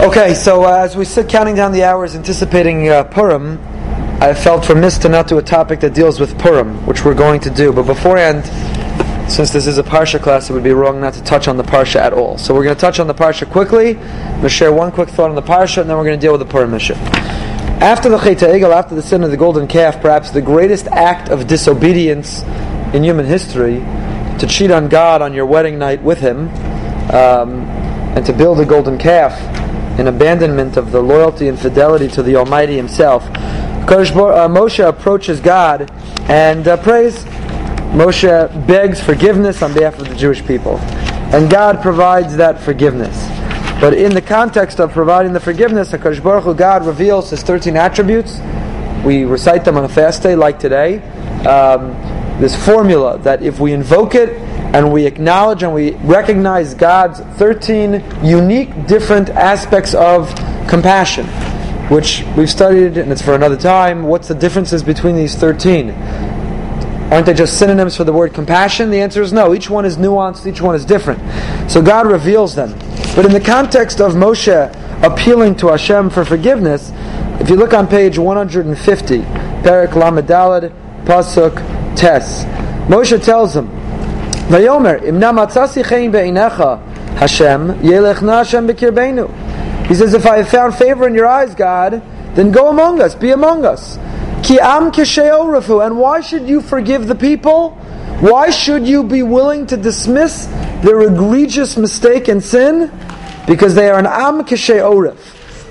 Okay, so uh, as we sit counting down the hours, anticipating uh, Purim, I felt remiss to not do a topic that deals with Purim, which we're going to do. But beforehand, since this is a Parsha class, it would be wrong not to touch on the Parsha at all. So we're going to touch on the Parsha quickly. I'm going to share one quick thought on the Parsha, and then we're going to deal with the Purim issue. After the Chet Egel, after the sin of the golden calf, perhaps the greatest act of disobedience in human history, to cheat on God on your wedding night with Him, um, and to build a golden calf in abandonment of the loyalty and fidelity to the Almighty Himself. Uh, Moshe approaches God and uh, prays. Moshe begs forgiveness on behalf of the Jewish people. And God provides that forgiveness. But in the context of providing the forgiveness, HaKadosh Baruch Hu, God reveals His 13 attributes. We recite them on a fast day like today. Um, this formula that if we invoke it and we acknowledge and we recognize God's 13 unique, different aspects of compassion, which we've studied, and it's for another time. What's the differences between these 13? Aren't they just synonyms for the word compassion? The answer is no. Each one is nuanced, each one is different. So God reveals them. But in the context of Moshe appealing to Hashem for forgiveness, if you look on page 150, Perik Lamedalad, Pasuk Tes, Moshe tells him, Vayomer, imna be'inecha, Hashem, yelechna Hashem bekirbeinu. He says, if I have found favor in your eyes, God, then go among us, be among us. Ki am kisheorafu. And why should you forgive the people? Why should you be willing to dismiss their egregious mistake and sin? Because they are an am kisheoref.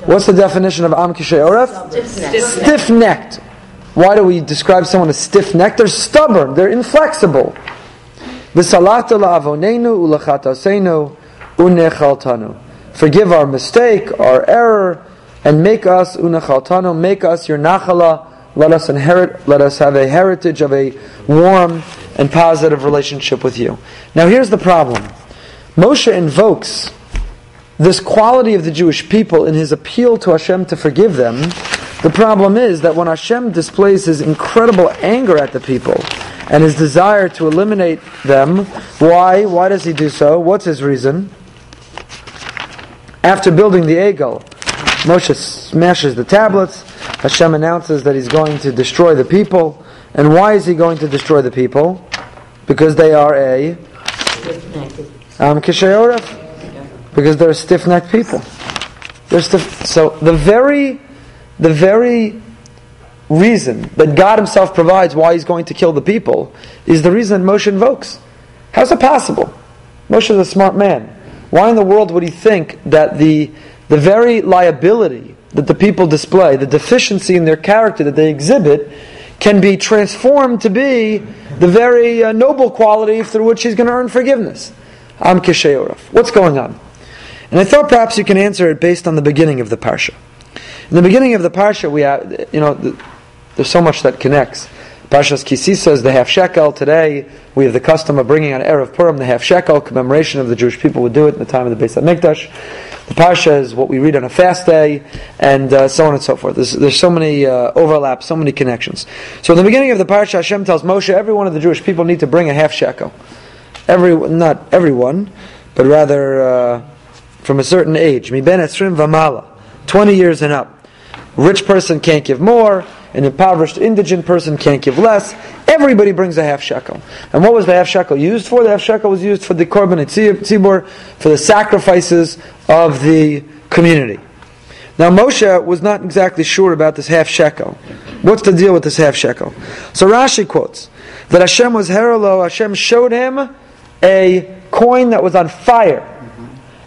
What's the definition of am kisheoref? Stiff-necked. Why do we describe someone as stiff-necked? They're stubborn. They're inflexible. Forgive our mistake, our error, and make us unachaltano, make us your nachala. Let us inherit, let us have a heritage of a warm and positive relationship with you. Now here's the problem. Moshe invokes this quality of the Jewish people in his appeal to Hashem to forgive them. The problem is that when Hashem displays his incredible anger at the people, and his desire to eliminate them. Why? Why does he do so? What's his reason? After building the Egel, Moshe smashes the tablets. Hashem announces that he's going to destroy the people. And why is he going to destroy the people? Because they are a um, because they're stiff-necked people. They're stiff. So the very, the very reason that God Himself provides why He's going to kill the people is the reason Moshe invokes. How's it possible? Moshe is a smart man. Why in the world would he think that the, the very liability that the people display, the deficiency in their character that they exhibit, can be transformed to be the very uh, noble quality through which he's going to earn forgiveness? Am What's going on? And I thought perhaps you can answer it based on the beginning of the parsha. In the beginning of the parsha, we have, you know, there's so much that connects. Parshas Ki Sisa the half shekel. Today we have the custom of bringing on erev Purim the half shekel commemoration of the Jewish people would do it in the time of the Beis Hamikdash. The parsha is what we read on a fast day, and uh, so on and so forth. There's, there's so many uh, overlaps, so many connections. So in the beginning of the parsha, Hashem tells Moshe, every one of the Jewish people need to bring a half shekel. Every, not everyone, but rather uh, from a certain age. Mi ben v'mala, 20 years and up. Rich person can't give more an impoverished indigent person can't give less. Everybody brings a half shekel. And what was the half shekel used for? The half shekel was used for the korban tzibur, for the sacrifices of the community. Now Moshe was not exactly sure about this half shekel. What's the deal with this half shekel? So Rashi quotes that Hashem was herolo. Hashem showed him a coin that was on fire.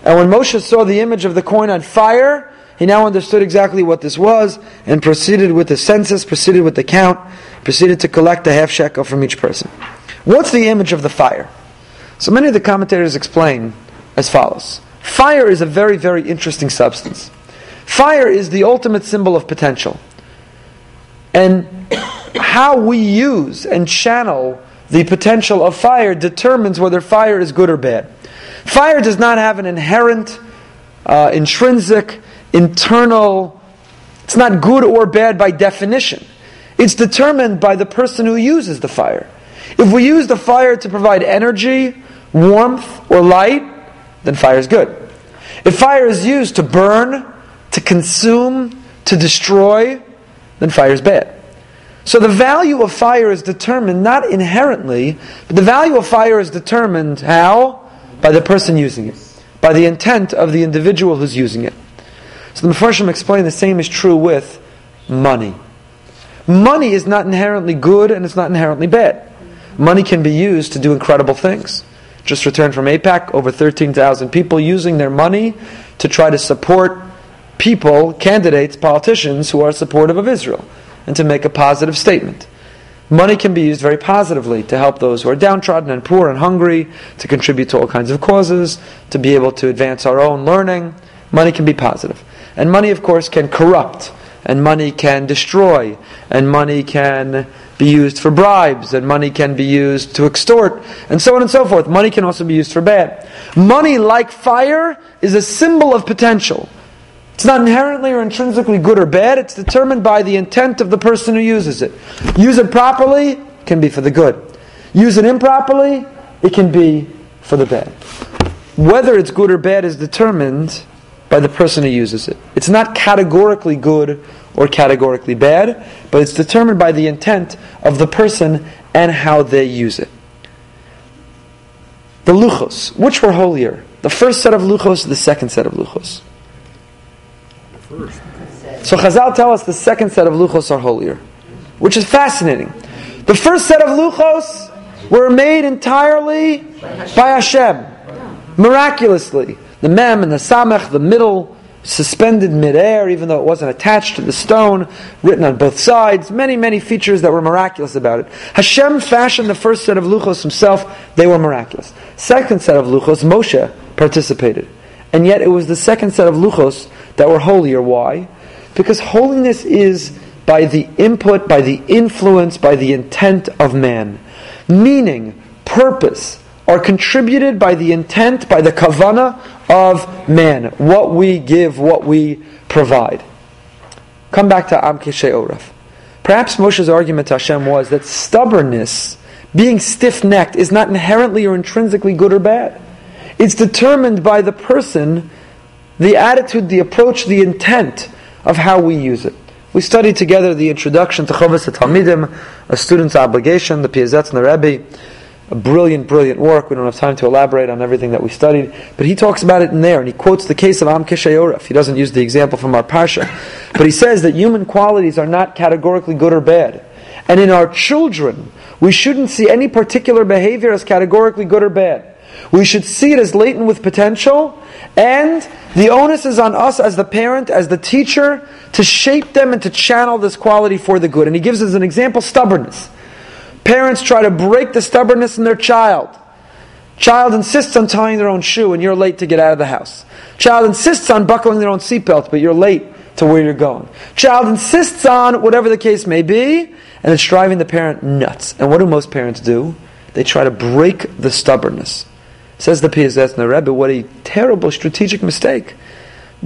And when Moshe saw the image of the coin on fire, he now understood exactly what this was and proceeded with the census, proceeded with the count, proceeded to collect a half shekel from each person. What's the image of the fire? So many of the commentators explain as follows Fire is a very, very interesting substance. Fire is the ultimate symbol of potential. And how we use and channel the potential of fire determines whether fire is good or bad. Fire does not have an inherent, uh, intrinsic internal, it's not good or bad by definition. It's determined by the person who uses the fire. If we use the fire to provide energy, warmth, or light, then fire is good. If fire is used to burn, to consume, to destroy, then fire is bad. So the value of fire is determined not inherently, but the value of fire is determined how? By the person using it, by the intent of the individual who's using it. So the Mepharshim explain the same is true with money. Money is not inherently good and it's not inherently bad. Money can be used to do incredible things. Just returned from AIPAC, over 13,000 people using their money to try to support people, candidates, politicians who are supportive of Israel and to make a positive statement. Money can be used very positively to help those who are downtrodden and poor and hungry, to contribute to all kinds of causes, to be able to advance our own learning. Money can be positive. And money, of course, can corrupt, and money can destroy, and money can be used for bribes, and money can be used to extort, and so on and so forth. Money can also be used for bad. Money, like fire, is a symbol of potential. It's not inherently or intrinsically good or bad. It's determined by the intent of the person who uses it. Use it properly, can be for the good. Use it improperly, it can be for the bad. Whether it's good or bad is determined by the person who uses it. It's not categorically good or categorically bad, but it's determined by the intent of the person and how they use it. The luchos, which were holier? The first set of luchos or the second set of luchos? First. So Chazal tell us the second set of luchos are holier, which is fascinating. The first set of luchos were made entirely by Hashem, miraculously. The mem and the samech, the middle, suspended midair, even though it wasn't attached to the stone, written on both sides. Many, many features that were miraculous about it. Hashem fashioned the first set of luchos himself; they were miraculous. Second set of luchos, Moshe participated, and yet it was the second set of luchos that were holier. Why? Because holiness is by the input, by the influence, by the intent of man. Meaning, purpose, are contributed by the intent, by the kavana of man. What we give, what we provide. Come back to Am Oraf. Perhaps Moshe's argument to Hashem was that stubbornness, being stiff necked, is not inherently or intrinsically good or bad. It's determined by the person the attitude, the approach, the intent of how we use it. We studied together the introduction to Chovas Talmidim, a student's obligation, the Piazetz and the Rebbe, a brilliant, brilliant work. We don't have time to elaborate on everything that we studied, but he talks about it in there, and he quotes the case of Am Kishayoref. He doesn't use the example from our Parsha, but he says that human qualities are not categorically good or bad. And in our children, we shouldn't see any particular behavior as categorically good or bad. We should see it as latent with potential, and the onus is on us as the parent, as the teacher, to shape them and to channel this quality for the good. And he gives us an example stubbornness. Parents try to break the stubbornness in their child. Child insists on tying their own shoe and you're late to get out of the house. Child insists on buckling their own seatbelt, but you're late to where you're going. Child insists on whatever the case may be, and it's driving the parent nuts. And what do most parents do? They try to break the stubbornness. Says the Piazetzner Rebbe, what a terrible strategic mistake.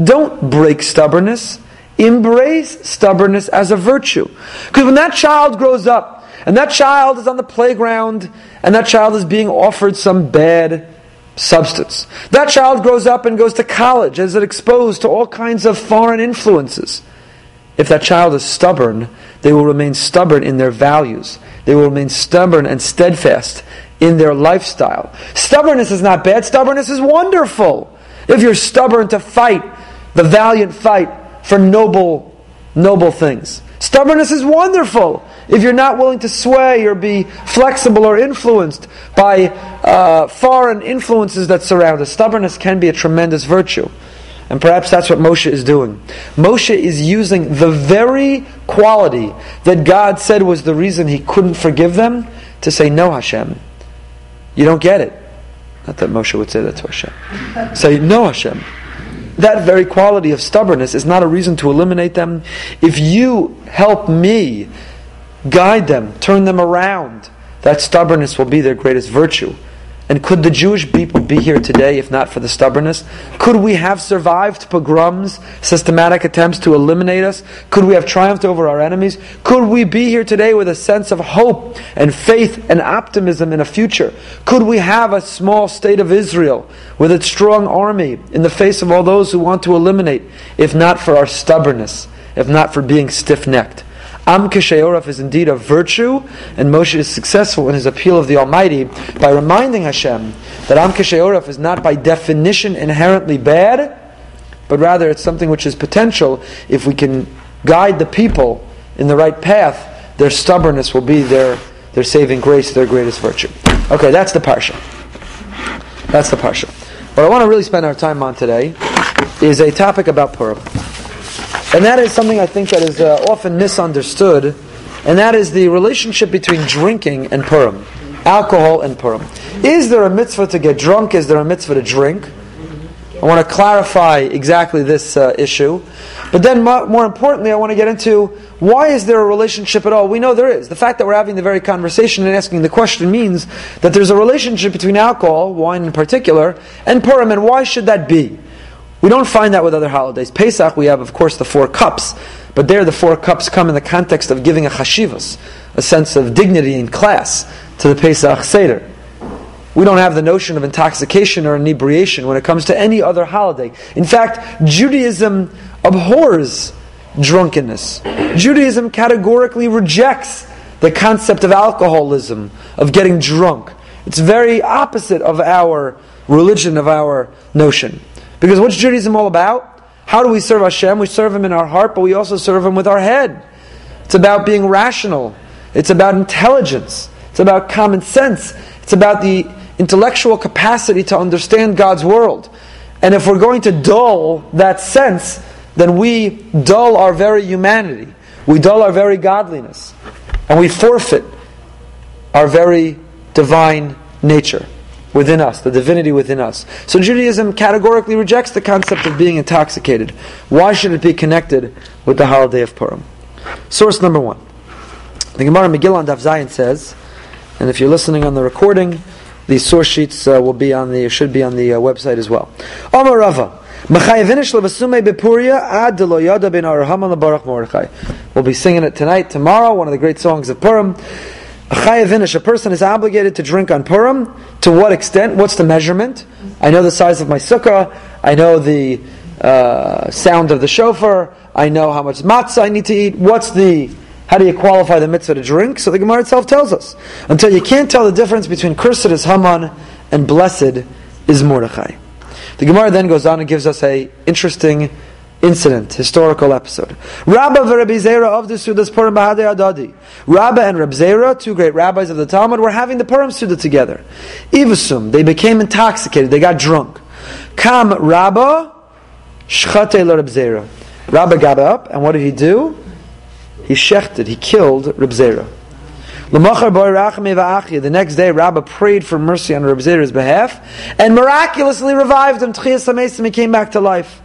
Don't break stubbornness. Embrace stubbornness as a virtue. Because when that child grows up, and that child is on the playground, and that child is being offered some bad substance. That child grows up and goes to college, is exposed to all kinds of foreign influences. If that child is stubborn, they will remain stubborn in their values. They will remain stubborn and steadfast in their lifestyle. Stubbornness is not bad, stubbornness is wonderful. If you're stubborn to fight the valiant fight for noble, noble things. Stubbornness is wonderful if you're not willing to sway or be flexible or influenced by uh, foreign influences that surround us. Stubbornness can be a tremendous virtue. And perhaps that's what Moshe is doing. Moshe is using the very quality that God said was the reason he couldn't forgive them to say, No, Hashem, you don't get it. Not that Moshe would say that to Hashem. Say, no, Hashem. That very quality of stubbornness is not a reason to eliminate them. If you help me guide them, turn them around, that stubbornness will be their greatest virtue. And could the Jewish people be here today if not for the stubbornness? Could we have survived pogroms, systematic attempts to eliminate us? Could we have triumphed over our enemies? Could we be here today with a sense of hope and faith and optimism in a future? Could we have a small state of Israel with its strong army in the face of all those who want to eliminate, if not for our stubbornness, if not for being stiff necked? Am Kishayoraf is indeed a virtue, and Moshe is successful in his appeal of the Almighty by reminding Hashem that Am Kishayoraf is not by definition inherently bad, but rather it's something which is potential if we can guide the people in the right path, their stubbornness will be their, their saving grace, their greatest virtue. Okay, that's the Parsha. That's the Parsha. What I want to really spend our time on today is a topic about Purim. And that is something I think that is uh, often misunderstood, and that is the relationship between drinking and Purim, alcohol and Purim. Is there a mitzvah to get drunk? Is there a mitzvah to drink? I want to clarify exactly this uh, issue. But then, more importantly, I want to get into why is there a relationship at all? We know there is. The fact that we're having the very conversation and asking the question means that there's a relationship between alcohol, wine in particular, and Purim, and why should that be? We don't find that with other holidays. Pesach, we have, of course, the four cups, but there the four cups come in the context of giving a chashivas, a sense of dignity and class to the Pesach Seder. We don't have the notion of intoxication or inebriation when it comes to any other holiday. In fact, Judaism abhors drunkenness. Judaism categorically rejects the concept of alcoholism, of getting drunk. It's very opposite of our religion, of our notion. Because what's Judaism all about? How do we serve Hashem? We serve Him in our heart, but we also serve Him with our head. It's about being rational. It's about intelligence. It's about common sense. It's about the intellectual capacity to understand God's world. And if we're going to dull that sense, then we dull our very humanity. We dull our very godliness. And we forfeit our very divine nature within us, the divinity within us. So Judaism categorically rejects the concept of being intoxicated. Why should it be connected with the holiday of Purim? Source number one. The Gemara Megillah on Daf Zayin says, and if you're listening on the recording, the source sheets uh, will be on the should be on the uh, website as well. Omar Rava. We'll be singing it tonight, tomorrow, one of the great songs of Purim. A chayavinish, a person is obligated to drink on Purim. To what extent? What's the measurement? I know the size of my sukkah. I know the uh, sound of the shofar. I know how much matzah I need to eat. What's the how do you qualify the mitzvah to drink? So the Gemara itself tells us. Until you can't tell the difference between cursed is Haman and blessed is Mordechai. The Gemara then goes on and gives us a interesting incident, historical episode. Rabba Rabbi Zera of the Sudas Purim Bahadei Adadi. And Reb Zera, two great rabbis of the Talmud, were having the Purim Suda together. Ivasum, they became intoxicated, they got drunk. Kam Rabba, Shchate Reb Zera. Rabba got up, and what did he do? He shechted, he killed Reb Zera. The next day, Rabba prayed for mercy on Reb Zera's behalf, and miraculously revived him. He came back to life.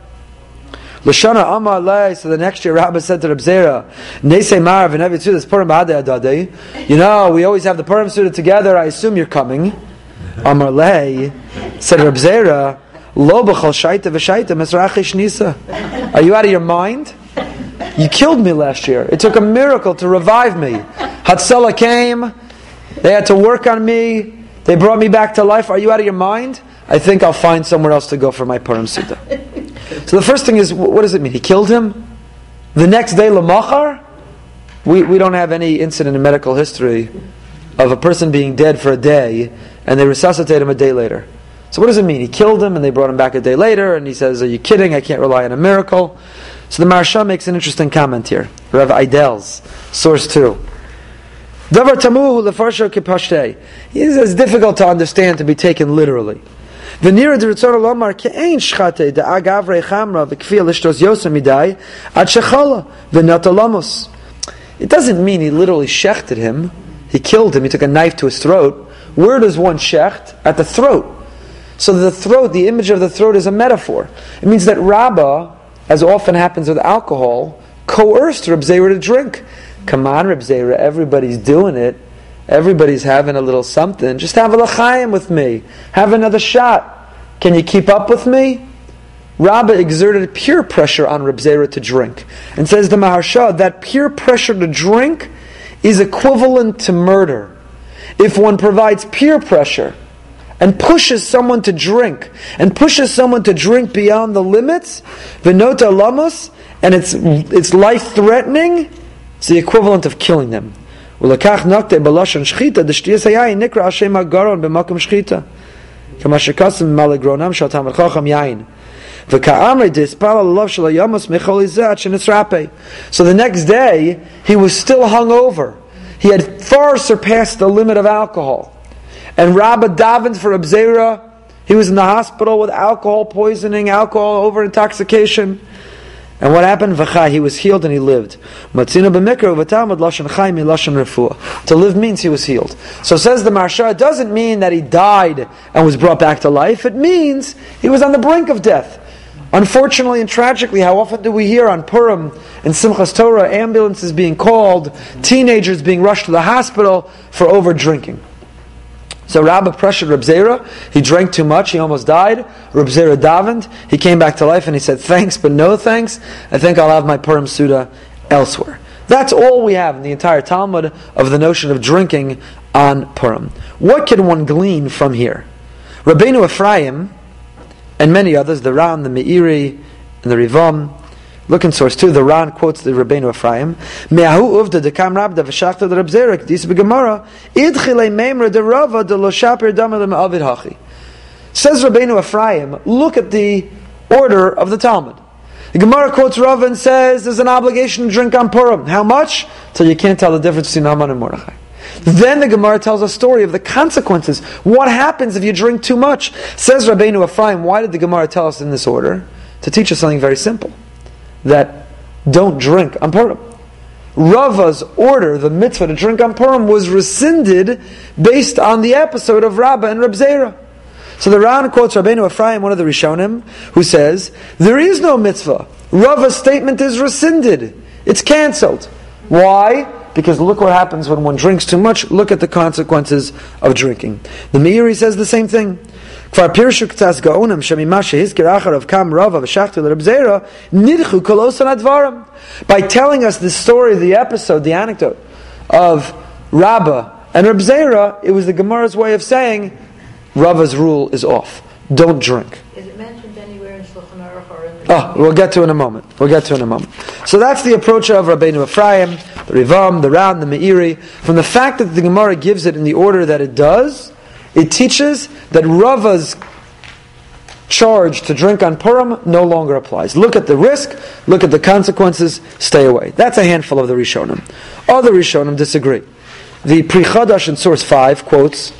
Lashana Amar Lei. So the next year, Rabbi said to Reb Zera, Nesei Marav and every this Purim Adei You know, we always have the Purim Suda together. I assume you're coming. Amar Lei said Reb Zera, Lo b'chol shaita v'shaita mesrachish nisa. Are you out of your mind? You killed me last year. It took a miracle to revive me. Hatzalah came. They had to work on me. They brought me back to life. Are you out of your mind? I think I'll find somewhere else to go for my Purim Suda. So the first thing is, what does it mean? He killed him? The next day, Lamachar? We, we don't have any incident in medical history of a person being dead for a day and they resuscitate him a day later. So what does it mean? He killed him and they brought him back a day later and he says, Are you kidding? I can't rely on a miracle. So the Maharsha makes an interesting comment here. Rav Eidels, source 2. Davar tamuhu lefarsha kipashtei. It's difficult to understand to be taken literally. The nearer the Ritzon Lomar ke'ein shchate the agav rechamra v'kfil ishtos yosemidai ad shechala v'natalamos. It doesn't mean he literally shechted him. He killed him. He took a knife to his throat. Where does one shecht? At the throat. So the throat, the image of the throat is a metaphor. It means that Rabbah, as often happens with alcohol, coerced Reb Zera to drink. Come on, Reb Zera, everybody's doing it. Everybody's having a little something. Just have a l'chaim with me. Have another shot. Can you keep up with me? Rabba exerted peer pressure on Reb Zera to drink. And says the Maharsha, that peer pressure to drink is equivalent to murder. If one provides peer pressure and pushes someone to drink, and pushes someone to drink beyond the limits, venota lamos, and it's, it's life threatening, it's the equivalent of killing them. ולקח נקטה בלשון שחיטה, דשתיאס היין נקרא על שם הגרון במקום שחיטה. כמה שכסם ממלא גרונם של תלמיד חכם יין. וכאמרי דספל על של הימוס מחולי זה עד שנצרפה. So the next day, he was still hung over. He had far surpassed the limit of alcohol. And Rabba davened for Abzera. He was in the hospital with alcohol poisoning, alcohol over intoxication. And what happened? V'chai, he was healed and he lived. To live means he was healed. So says the Maharsha, it doesn't mean that he died and was brought back to life. It means he was on the brink of death. Unfortunately and tragically, how often do we hear on Purim and Simchas Torah ambulances being called, teenagers being rushed to the hospital for over drinking? So Rabbi pressured Reb Zera. He drank too much. He almost died. Reb Zera davened. He came back to life and he said, "Thanks, but no thanks. I think I'll have my Purim Suda elsewhere." That's all we have in the entire Talmud of the notion of drinking on Purim. What can one glean from here? Rabbeinu Ephraim and many others, the Ran, the Meiri, and the Rivam, Look in source two. The Ran quotes the Rabbeinu Ephraim. Me'ahu uvda dekam rabda v'shachta the Rabzerik. Dis b'gemara. Idchile memra de rava de lo shaper damar avid hachi. Says Rabbeinu Ephraim, look at the order of the Talmud. The Gemara quotes Rav and says there's an obligation to drink on Purim. How much? Till you can't tell the difference between Haman and Mordechai. Then the Gemara tells a story of the consequences. What happens if you drink too much? Says Rabbeinu Ephraim, why did the Gemara tell us in this order? To teach us something very simple that don't drink on Purim. Rava's order, the mitzvah to drink on Purim, was rescinded based on the episode of Rabbah and Reb Zera. So the Ran quotes Rabbeinu Ephraim, one of the Rishonim, who says, There is no mitzvah. Rava's statement is rescinded. It's cancelled. Why? Because look what happens when one drinks too much. Look at the consequences of drinking. The Meiri says the same thing. By telling us the story, the episode, the anecdote of Rabbah and Reb Zera, it was the Gemara's way of saying Rava's rule is off. Don't drink. Is it mentioned anywhere in Shulchan Aruch or in the... Oh, we'll get to in a moment. We'll get to in a moment. So that's the approach of Rabbeinu Ephraim, the Rivam, the Ran, the Meiri. From the fact that the Gemara gives it in the order that it does, it teaches that Rava's charge to drink on Purim no longer applies. Look at the risk, look at the consequences, stay away. That's a handful of the Rishonim. Other Rishonim disagree. The Pri Chadash in source 5 quotes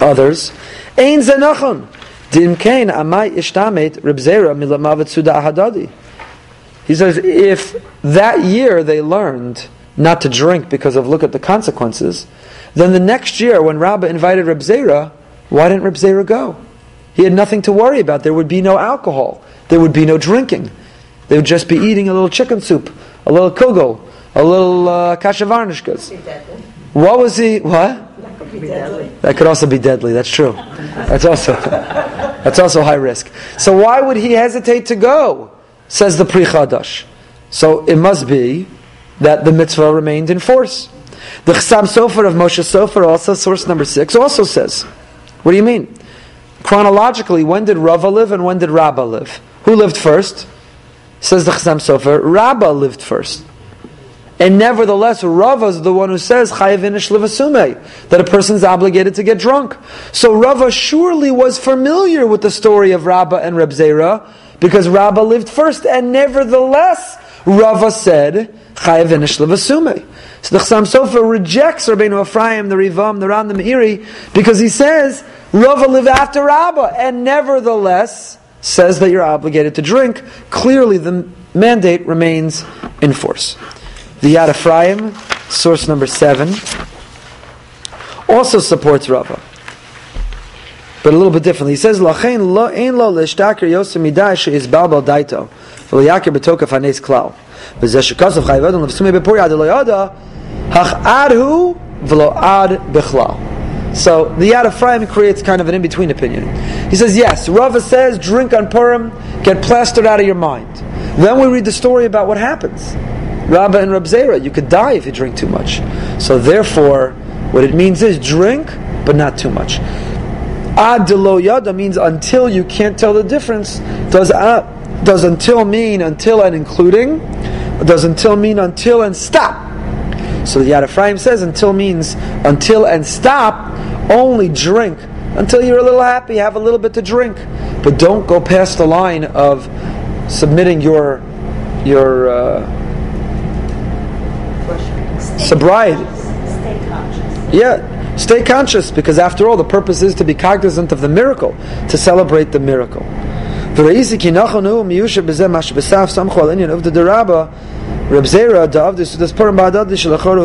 others, Ein zenachon, dimkein amai ishtamet rebzera milamavet suda ahadadi. He says, if that year they learned not to drink because of look at the consequences, then the next year, when Rabbah invited Reb Zera, why didn't Reb Zera go? He had nothing to worry about. There would be no alcohol. There would be no drinking. They would just be eating a little chicken soup, a little kugel, a little uh, kasha varnishkes. What was he? What? That, could, that could also be deadly. That's true. That's also that's also high risk. So why would he hesitate to go? Says the Pri Chadash. So it must be that the mitzvah remained in force. The Chassam Sofer of Moshe Sofer, also source number six, also says, what do you mean? Chronologically, when did Rava live and when did Rabbah live? Who lived first? Says the Chassam Sofer, Rabbah lived first. And nevertheless, Rava is the one who says Chayavinish livasume that a person is obligated to get drunk. So Rava surely was familiar with the story of Rabbah and Reb Zera because Rabbah lived first, and nevertheless, Rava said Chayavinish livasume. So the Chassam Sofer rejects Rabbeinu Ephraim, the Rivam, the Ran, the Meiri, because he says Rava lived after Rabbah, and nevertheless says that you're obligated to drink. Clearly, the mandate remains in force. The Yad Ephraim, source number seven, also supports Rava. But a little bit differently. He says, "Lachein lo lo balbal daito, v'liyaker betoka fanes klal." וזה שכסף חייב אדם לפסומי בפוריה דלא ידע, אך עד הוא v'lo ad bichlal. So the Yad Ephraim creates kind of an in-between opinion. He says, yes, Rava says, drink on Purim, get plastered out of your mind. Then we read the story about what happens. Rabba and Rab Zera, you could die if you drink too much. So therefore, what it means is drink, but not too much. Ad lo yada means until you can't tell the difference. Does ad, does until mean until and including? Does until mean until and stop? So the Yad Ephraim says until means until and stop, only drink until you're a little happy, have a little bit to drink. But don't go past the line of submitting your your uh, sobriety. Stay conscious. Yeah, stay conscious because after all, the purpose is to be cognizant of the miracle, to celebrate the miracle. V'reisi ki miyusha b'zeh mash b'saf al inyan Reb Zera da'av sudas ba'adad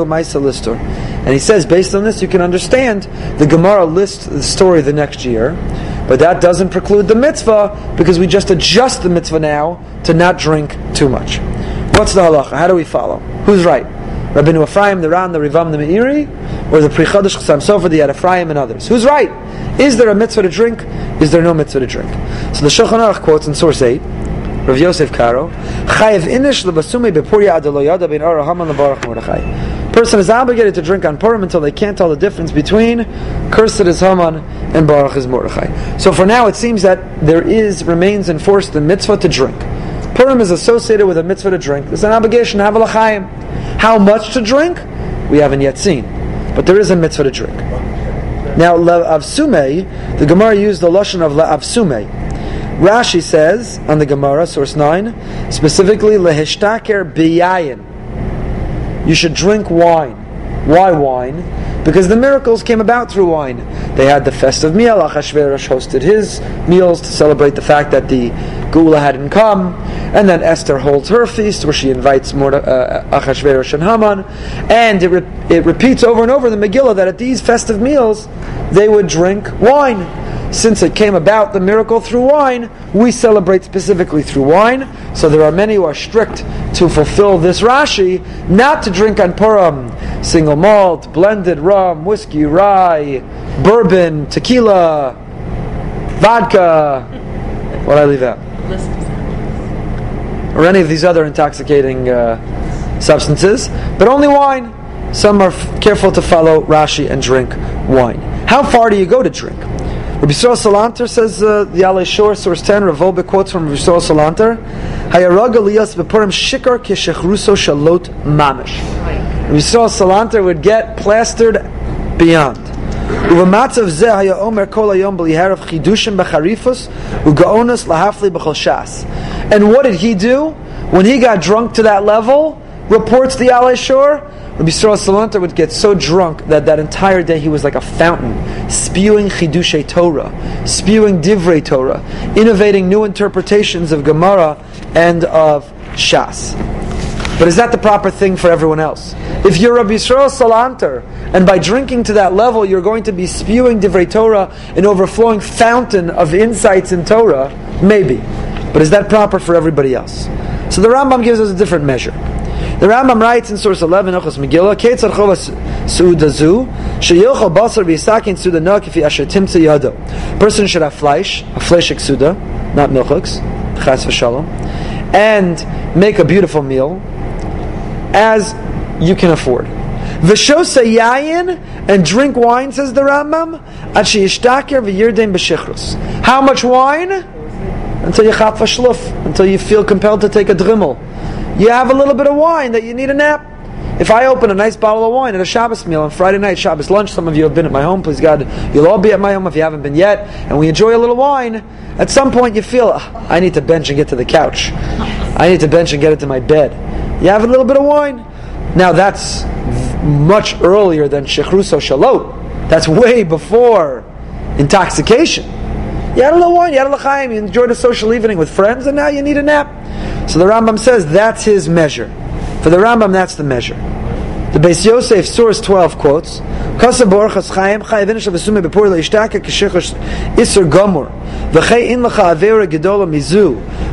ma'isa listor. And he says, based on this, you can understand the Gemara lists the story the next year, but that doesn't preclude the mitzvah because we just adjust the mitzvah now to not drink too much. What's the halacha? How do we follow? Who's right? Rabbeinu Ephraim, the Ran, the Rivam, the Meiri, or the Pri Chadash Chassam Sofer, the Yad Ephraim, and others? Who's right? Is there a mitzvah to drink? Is there no mitzvah to drink? So the Shulchan Aruch quotes in source 8, Rav Yosef Karo, Chayev inish lebasume bepuria adaloyada ben ara haman lebarach Mordechai. Person is obligated to drink on Purim until they can't tell the difference between cursed is Haman and Baruch is Mordechai. So for now, it seems that there is remains enforced the mitzvah to drink. Purim is associated with a mitzvah to drink. There's an obligation to have a l'chaim. How much to drink? We haven't yet seen, but there is a mitzvah to drink. Now, le'avsume, the Gemara used the lashon of le'avsume. Rashi says on the Gemara, source 9, specifically, lehishtaker biyayin. You should drink wine. Why wine? Because the miracles came about through wine. They had the festive meal. Achashverosh hosted his meals to celebrate the fact that the Geulah hadn't come. And then Esther holds her feast where she invites Morde- uh, Achashverosh and Haman. And it, re- it repeats over and over in the Megillah that at these festive meals they would drink wine since it came about the miracle through wine, we celebrate specifically through wine. So there are many who are strict to fulfill this Rashi, not to drink on Purim single malt, blended rum, whiskey, rye, bourbon, tequila, vodka. What I leave out? Or any of these other intoxicating uh, substances, but only wine. Some are f- careful to follow Rashi and drink wine. How far do you go to drink? Rabbi Yisrael Salanter says uh, the Alei Shor, source 10, Rav quotes from Rabbi Yisrael Salanter, shikar shalot mamish. Rabbi Yisrael Salanter would get plastered beyond. ובמצב זה היה אומר כל היום בלי הרף חידושים בחריפוס וגאונס להפלי בכל ש"ס. And what did he do? When he got drunk to that level, reports the Alei Shor, Rabbi Yisrael Salanter would get so drunk that that entire day he was like a fountain, spewing chidushay Torah, spewing divrei Torah, innovating new interpretations of Gemara and of Shas. But is that the proper thing for everyone else? If you're Rabbi Yisrael Salanter, and by drinking to that level, you're going to be spewing divrei Torah, an overflowing fountain of insights in Torah, maybe. But is that proper for everybody else? So the Rambam gives us a different measure. The Rambam writes in source 11, Ochos Megillah, Ketzar Chovas Su'uda Zu, Sheyochel Basar V'Yisakin Suda No Kifi Asher Timtza Yado. Person should have flesh, a fleshik Suda, not milchuks, Chas V'Shalom, and make a beautiful meal, as you can afford. V'shosa yayin, and drink wine, says the Rambam. How much wine? Until you chap shluf, until you feel compelled to take a drimmel. You have a little bit of wine that you need a nap. If I open a nice bottle of wine at a Shabbos meal on Friday night, Shabbos lunch, some of you have been at my home, please God, you'll all be at my home if you haven't been yet, and we enjoy a little wine, at some point you feel, "Ah, I need to bench and get to the couch. I need to bench and get into my bed. You have a little bit of wine. Now that's much earlier than Shechruso Shalot. That's way before intoxication. You had a little wine, you had a l'chaim, you enjoyed a social evening with friends, and now you need a nap. So the Rambam says that's his measure. For the Rambam, that's the measure. The Beis Yosef, source 12, quotes, Kasa gomor, in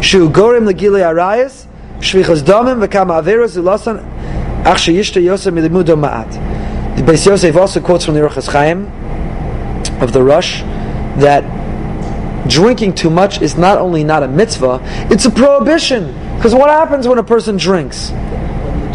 shu shvichas domim v'kama avera zulasan, ach sheyishta yosef milimudo ma'at. The Beis Yosef also quotes from the Orchos Chaim of the Rush that drinking too much is not only not a mitzvah, it's a prohibition. Because what happens when a person drinks?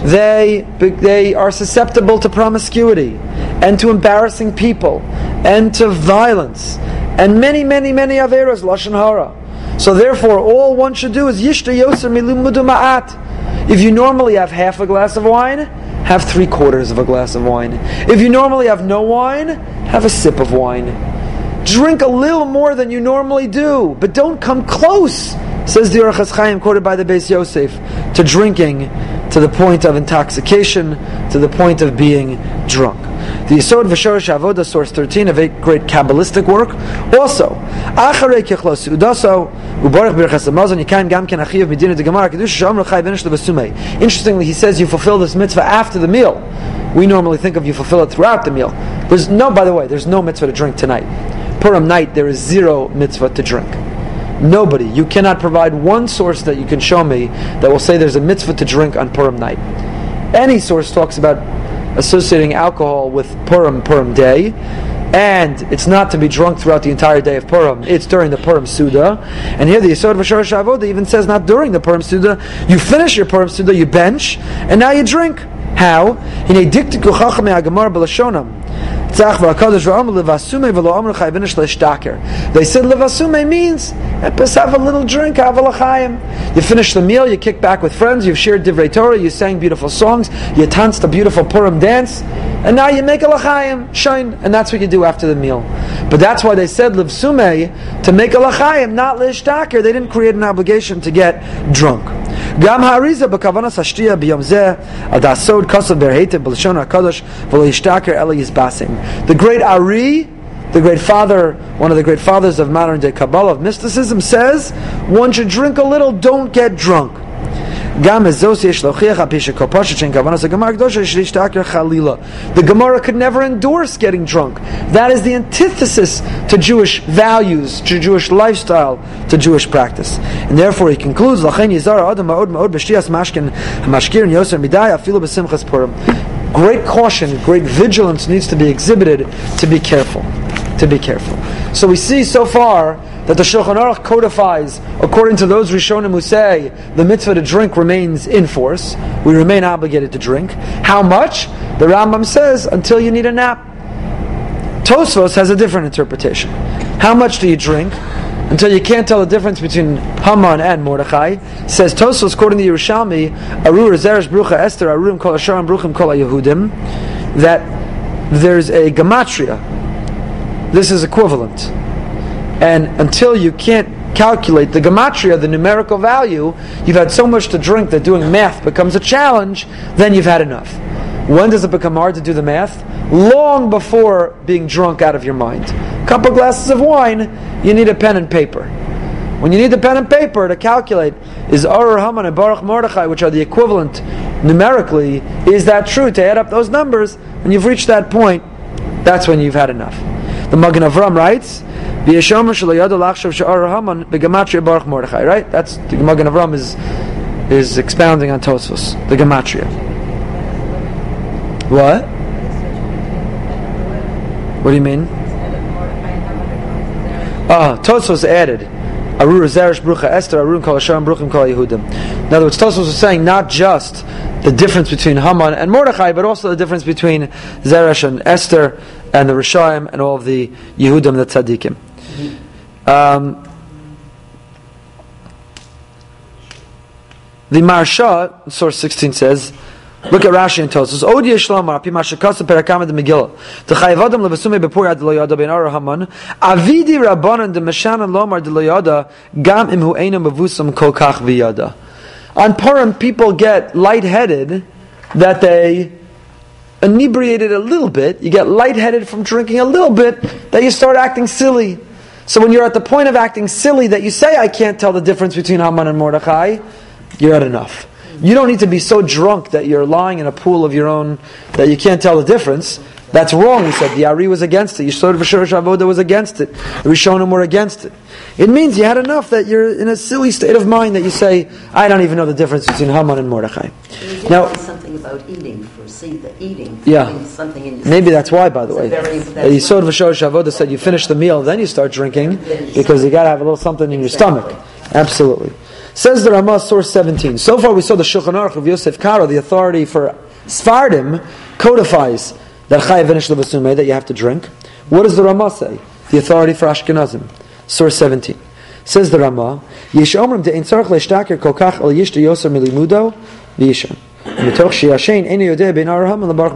They, they are susceptible to promiscuity and to embarrassing people and to violence and many, many, many averas, lashon hara. So therefore, all one should do is yishta yoser milumudu ma'at. If you normally have half a glass of wine, have three quarters of a glass of wine. If you normally have no wine, have a sip of wine. Drink a little more than you normally do, but don't come close, says the Orchos Chaim, quoted by the Beis Yosef, to drinking to the point of intoxication, to the point of being drunk. The Yisod V'Shorosh Avoda, source 13, of a great Kabbalistic work. Also, Acharei Kichlos Ubarach Birchas Hamazon, Achiyav Medina de Gemara, Kedush Shom Rechai Venish Levasumei. Interestingly, he says you fulfill this mitzvah after the meal. We normally think of you fulfill it throughout the meal. There's no, by the way, there's no mitzvah to drink tonight. Purim night, there is zero mitzvah to drink. Nobody. You cannot provide one source that you can show me that will say there's a mitzvah to drink on Purim night. Any source talks about associating alcohol with Purim, Purim day, and it's not to be drunk throughout the entire day of Purim. It's during the Purim Suda. And here the Yisod V'Shorosh Avoda even says not during the Purim Suda. You finish your Purim Suda, you bench, and now you drink. How? They said levasume means have a little drink, have a. You finish the meal, you kick back with friends, you've shared divrei Torah, you sang beautiful songs, you danced a beautiful Purim dance, and now you make a l'chaim, shine, and that's what you do after the meal. But that's why they said levsume to make a l'chaim, not l'ishtaker. They didn't create an obligation to get drunk. גם האריזה בכוונת השתייה ביום זה, על דעסוד כוסף ברהיטב בלשון הקדוש ולא ישתכר אלא יסבסם. The great Ari, the great father, one of the great fathers of modern day Kabbalah, of mysticism, says, one should drink a little, don't get drunk. The Gemara could never endorse getting drunk. That is the antithesis to Jewish values, to Jewish lifestyle, to Jewish practice. And therefore he concludes, Great caution, great vigilance needs to be exhibited to be careful. To be careful. So we see so far that the Shulchan Aruch codifies, according to those Rishonim who say the mitzvah to drink remains in force. We remain obligated to drink. How much? The Rambam says until you need a nap. Tosfos has a different interpretation. How much do you drink? Until you can't tell the difference between Haman and Mordechai. Says Tosfos, according to Yerushalmi, Arur Zeresh Brucha Esther, Arurim Kol Asharim Bruchim Kol Yehudim, that there's a gematria. This is equivalent and until you can't calculate the gematria, the numerical value, you've had so much to drink that doing math becomes a challenge, then you've had enough. When does it become hard to do the math? Long before being drunk out of your mind. A couple glasses of wine, you need a pen and paper. When you need the pen and paper to calculate, is Arur Haman and Baruch Mordechai, which are the equivalent numerically, is that true? To add up those numbers, when you've reached that point, that's when you've had enough. The Magen Avram writes, Right? That's the Magen Avram is is expounding on Tosfos, the gematria. What? What do you mean? Ah, Tosfos added. Brucha Esther Kol Bruchim Kol Yehudim. In other words, Tosfos was saying not just the difference between Haman and Mordechai, but also the difference between Zeresh and Esther and the Rishaim and all of the Yehudim, the Tzaddikim. Um, the Maharsha, source 16 says, Look at Rashi and Tosfos. Odi Yishlomar, Pi Mashakasa Perakama de Megillah. The Chayavodam levesume bepur yad loyada ben Ara Haman. Avidi Rabbanan de Meshanan Lomar de loyada gam im hu einam avusam kol kach viyada. On Purim, people get lightheaded that they inebriated a little bit. You get lightheaded from drinking a little bit that you start acting silly. So when you're at the point of acting silly that you say, I can't tell the difference between Haman and Mordechai, you're at enough. You don't need to be so drunk that you're lying in a pool of your own that you can't tell the difference. That's wrong, he said. The Ari was against it. Yisod V'Shorosh Avoda was against it. The Rishonim were against it. It means you had enough that you're in a silly state of mind that you say, I don't even know the difference between Haman and Mordechai. Now, something about eating for see the eating. Yeah. something in Maybe that's why, by the way. Yisod V'Shorosh Avoda said you finish the meal, then you start drinking, because you gotta have a little something in your stomach. Absolutely. Says the Ramah, source 17. So far we saw the Shulchan Aruch of Yosef Karo, the authority for Sfardim, codifies that that you have to drink. What does the Ramah say? The authority for Ashkenazim. Source 17. Says the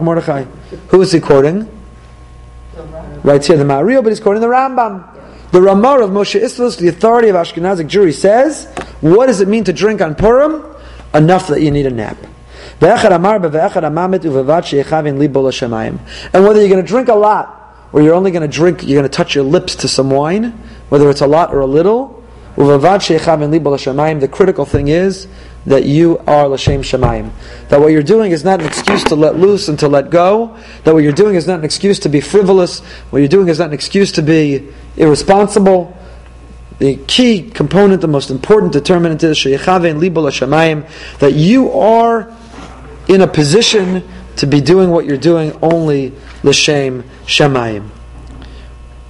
Mordechai. Who is he quoting? Writes here the Mario, but he's quoting the Rambam. The Ramah of Moshe Islos, the authority of Ashkenazic Jewry, says, what does it mean to drink on Purim? Enough that you need a nap. And whether you're going to drink a lot, or you're only going to drink, you're going to touch your lips to some wine, whether it's a lot or a little, the critical thing is that you are Lashem Shemayim. That what you're doing is not an excuse to let loose and to let go. That what you're doing is not an excuse to be frivolous. What you're doing is not an excuse to be irresponsible. The key component, the most important determinant is Sheyechave and Libol Hashemayim, that you are in a position to be doing what you're doing only L'Shem Shemayim.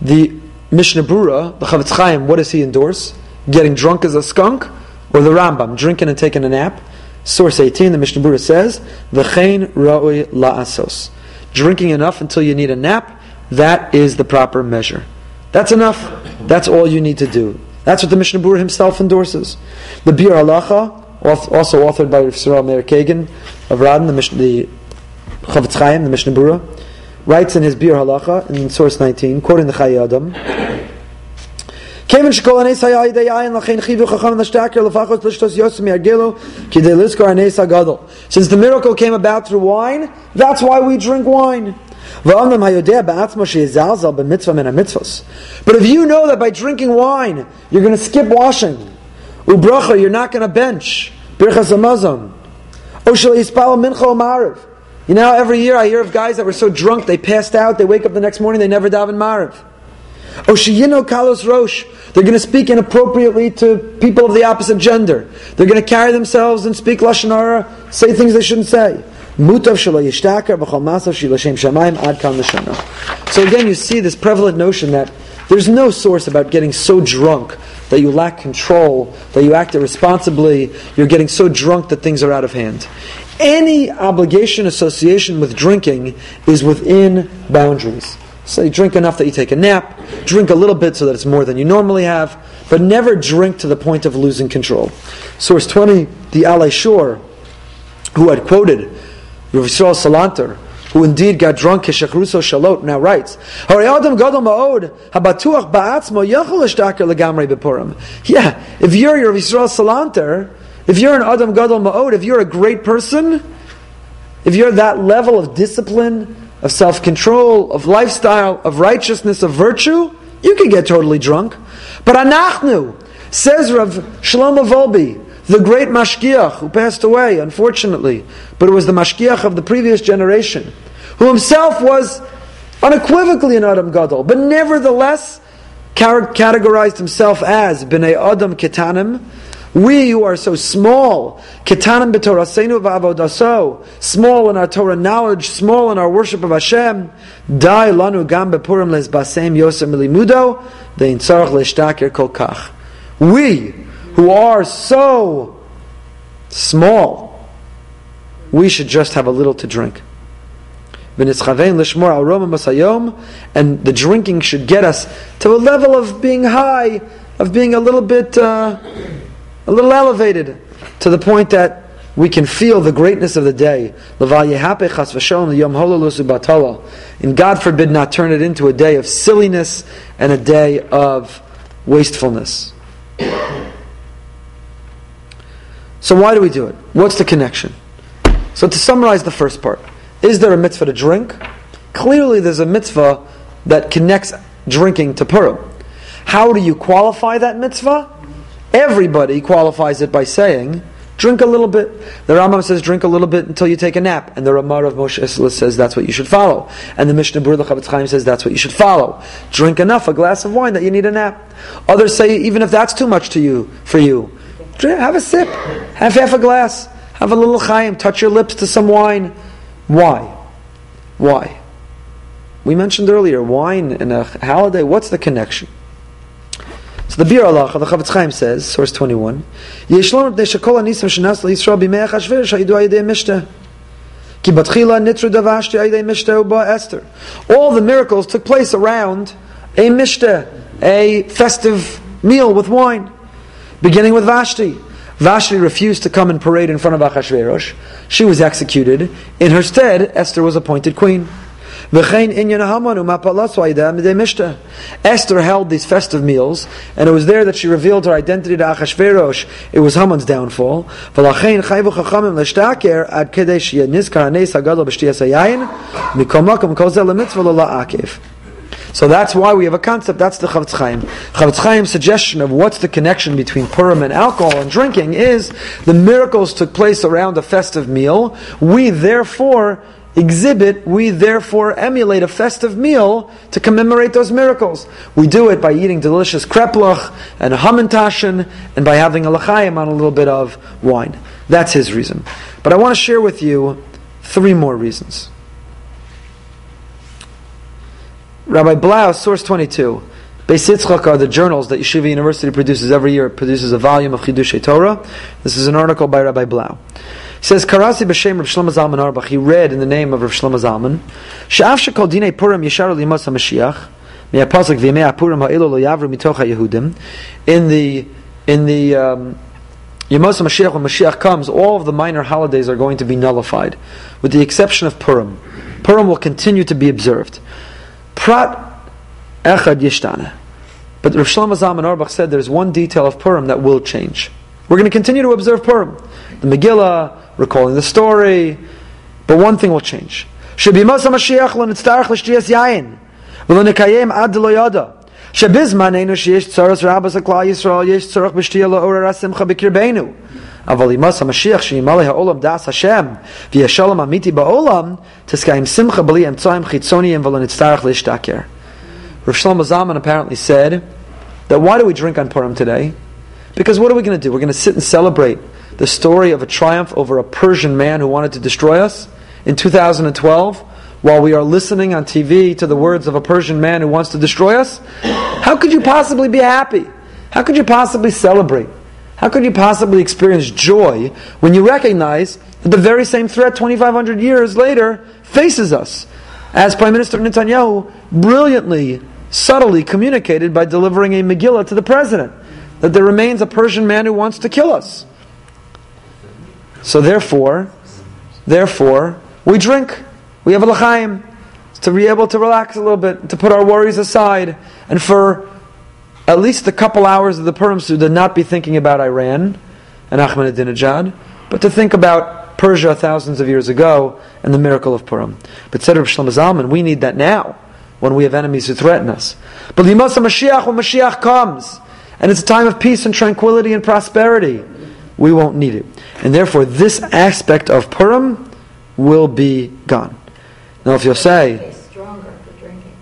The Mishnah Brura, the Chafetz Chaim, what does he endorse? Getting drunk as a skunk, or the Rambam, drinking and taking a nap? Source 18, the Mishnah Brura says, V'chein ra'oi la'asos. Drinking enough until you need a nap, that is the proper measure. That's enough. That's all you need to do. That's what the Mishnah Brura himself endorses. The Biur Halacha, also authored by Rav Yisrael Meir Kagan of Radin, the, Mish- the Chafetz Chaim, the Mishnah Berurah, writes in his Biur Halacha in source 19, quoting the Chayei Adam, Since the miracle came about through wine, that's why we drink wine. But if you know that by drinking wine, you're going to skip washing, Ubracha, you're not going to bench. Birchas Hamazon. Oshel Yispal Mincha Marav. You know, every year I hear of guys that were so drunk they passed out, they wake up the next morning, they never daven Marav. Oshiyino Kalos Rosh. They're going to speak inappropriately to people of the opposite gender. They're going to carry themselves and speak Lashonara, say things they shouldn't say. Mutav Shelo Yishtakar B'chol Masav Shilashem Shamaim Ad Kam So again, you see this prevalent notion that there's no source about getting so drunk that you lack control, that you act irresponsibly, you're getting so drunk that things are out of hand. Any obligation association with drinking is within boundaries. So you drink enough that you take a nap, drink a little bit so that it's more than you normally have, but never drink to the point of losing control. Source 20, the Alei Shor, who had quoted Yisrael Salanter, who indeed got drunk, Keshachruso Shalot, now writes, Yeah, if you're Rav Yisrael Salanter, if you're an Adam Gadol Ma'od, if you're a great person, if you're that level of discipline, of self control, of lifestyle, of righteousness, of virtue, you can get totally drunk. But Anachnu, says Rav Shlomo Wolbe, the great Mashgiach who passed away, unfortunately, but it was the Mashgiach of the previous generation, who himself was unequivocally an Adam Gadol, but nevertheless categorized himself as Bnei Adam Ketanim, we who are so small, ketanim b'torasenu v'avodaso, small in our Torah knowledge, small in our worship of Hashem, dai lanu gam bepurim les basem yosem milimudo, ve'in tzarach leishtakir kol kach. We, who are so small, we should just have a little to drink. And the drinking should get us to a level of being high, of being a little bit... Uh, a little elevated to the point that we can feel the greatness of the day. And God forbid not turn it into a day of silliness and a day of wastefulness. So why do we do it? What's the connection? So to summarize the first part, is there a mitzvah to drink? Clearly there's a mitzvah that connects drinking to Purim. How do you qualify that mitzvah? Everybody qualifies it by saying, drink a little bit. The Rambam says, drink a little bit until you take a nap. And the Ramah of Moshe Isla says that's what you should follow. And the Mishnah Berurah Chafetz Chaim says that's what you should follow. Drink enough, a glass of wine, that you need a nap. Others say, even if that's too much to you, for you, have a sip. Have half a glass. Have a little chaim, touch your lips to some wine. Why? Why? We mentioned earlier, wine in a holiday, what's the connection? So the Biur Halacha, the Chafetz Chaim says, source 21, Yeshlom shenas. Ki batchila nitru davashti uba Esther. All the miracles took place around a mishteh, a festive meal with wine, beginning with Vashti. Vashti refused to come and parade in front of Achashverosh. She was executed. In her stead, Esther was appointed queen. Esther held these festive meals, and it was there that she revealed her identity to Achashverosh. It was Haman's downfall. So that's why we have a concept. That's the Chafetz Chaim. Chafetz Chaim's suggestion of what's the connection between Purim and alcohol and drinking is the miracles took place around a festive meal. We therefore exhibit, we therefore emulate a festive meal to commemorate those miracles. We do it by eating delicious kreplach and hamantashen and by having a lachayim on a little bit of wine. That's his reason. But I want to share with you three more reasons. Rabbi Blau, source 22. Beis Yitzchak are the journals that Yeshiva University produces every year. It produces a volume of Chidushei Torah. This is an article by Rabbi Blau. He says, Karasi b'shem Rav Shlomo Zalman Auerbach. He read in the name of Rav Shlomo Zalman, She'af shekol dinei Purim yeshar limos HaMashiach, me'apasak v'yemei HaPurim ha'ilo lo yavru mitoch HaYehudim. In the, in the, um, Yemos when Mashiach comes, all of the minor holidays are going to be nullified, with the exception of Purim. Purim will continue to be observed. Prat echad yishtana. But Rav Shlomo Zalman Auerbach said there's one detail of Purim that will change. We're going to continue to observe Purim, the Megillah, recalling the story, but one thing will change. שבימוס המשיח לא נצטרך לשתייס יין, ולא נקיים עד דלא ידע. שבזמננו אבל ימוס המשיח שימלא העולם דעס השם, ויהיה שלום אמיתי בעולם, תזכאים שמחה בלי אמצעים חיצוניים ולא נצטרך להשתכר. Rav Shlomo Zalman apparently said that why do we drink on Purim today? Because what are we going to do? We're going to sit and celebrate the story of a triumph over a Persian man who wanted to destroy us in 2012 while we are listening on TV to the words of a Persian man who wants to destroy us? How could you possibly be happy? How could you possibly celebrate? How could you possibly experience joy when you recognize that the very same threat 2,500 years later faces us? As Prime Minister Netanyahu brilliantly, subtly communicated by delivering a Megillah to the president that there remains a Persian man who wants to kill us. So therefore, therefore, we drink. We have a l'chaim to be able to relax a little bit, to put our worries aside, and for at least a couple hours of the Purim to not be thinking about Iran and Ahmadinejad, but to think about Persia thousands of years ago and the miracle of Purim. But said Rav Shlomo Zalman, we need that now when we have enemies who threaten us. But Limasa Mashiach, when Mashiach comes, and it's a time of peace and tranquility and prosperity, we won't need it. And therefore, this aspect of Purim will be gone. Now, if you'll say, It's stronger for drinking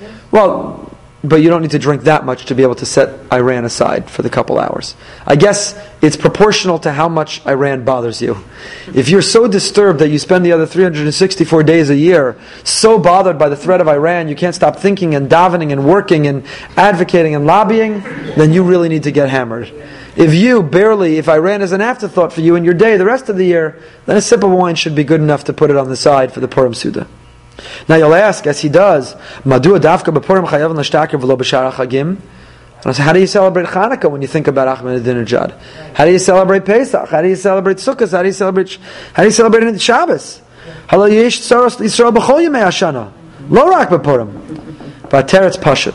then. well, but you don't need to drink that much to be able to set Iran aside for the couple hours. I guess it's proportional to how much Iran bothers you. If you're so disturbed that you spend the other 364 days a year so bothered by the threat of Iran, you can't stop thinking and davening and working and advocating and lobbying, then you really need to get hammered. If you barely, if Iran is an afterthought for you in your day the rest of the year, then a sip of wine should be good enough to put it on the side for the Purim Suda. Now you'll ask, as he does, how do you celebrate Hanukkah when you think about Ahmadinejad? How do you celebrate Pesach? How do you celebrate Sukkot? How do you celebrate? How do you celebrate Shabbos? Halo yesh tzaros Yisrael b'chol yemei Hashana, lo rak b'purim. V'ateretz pashat.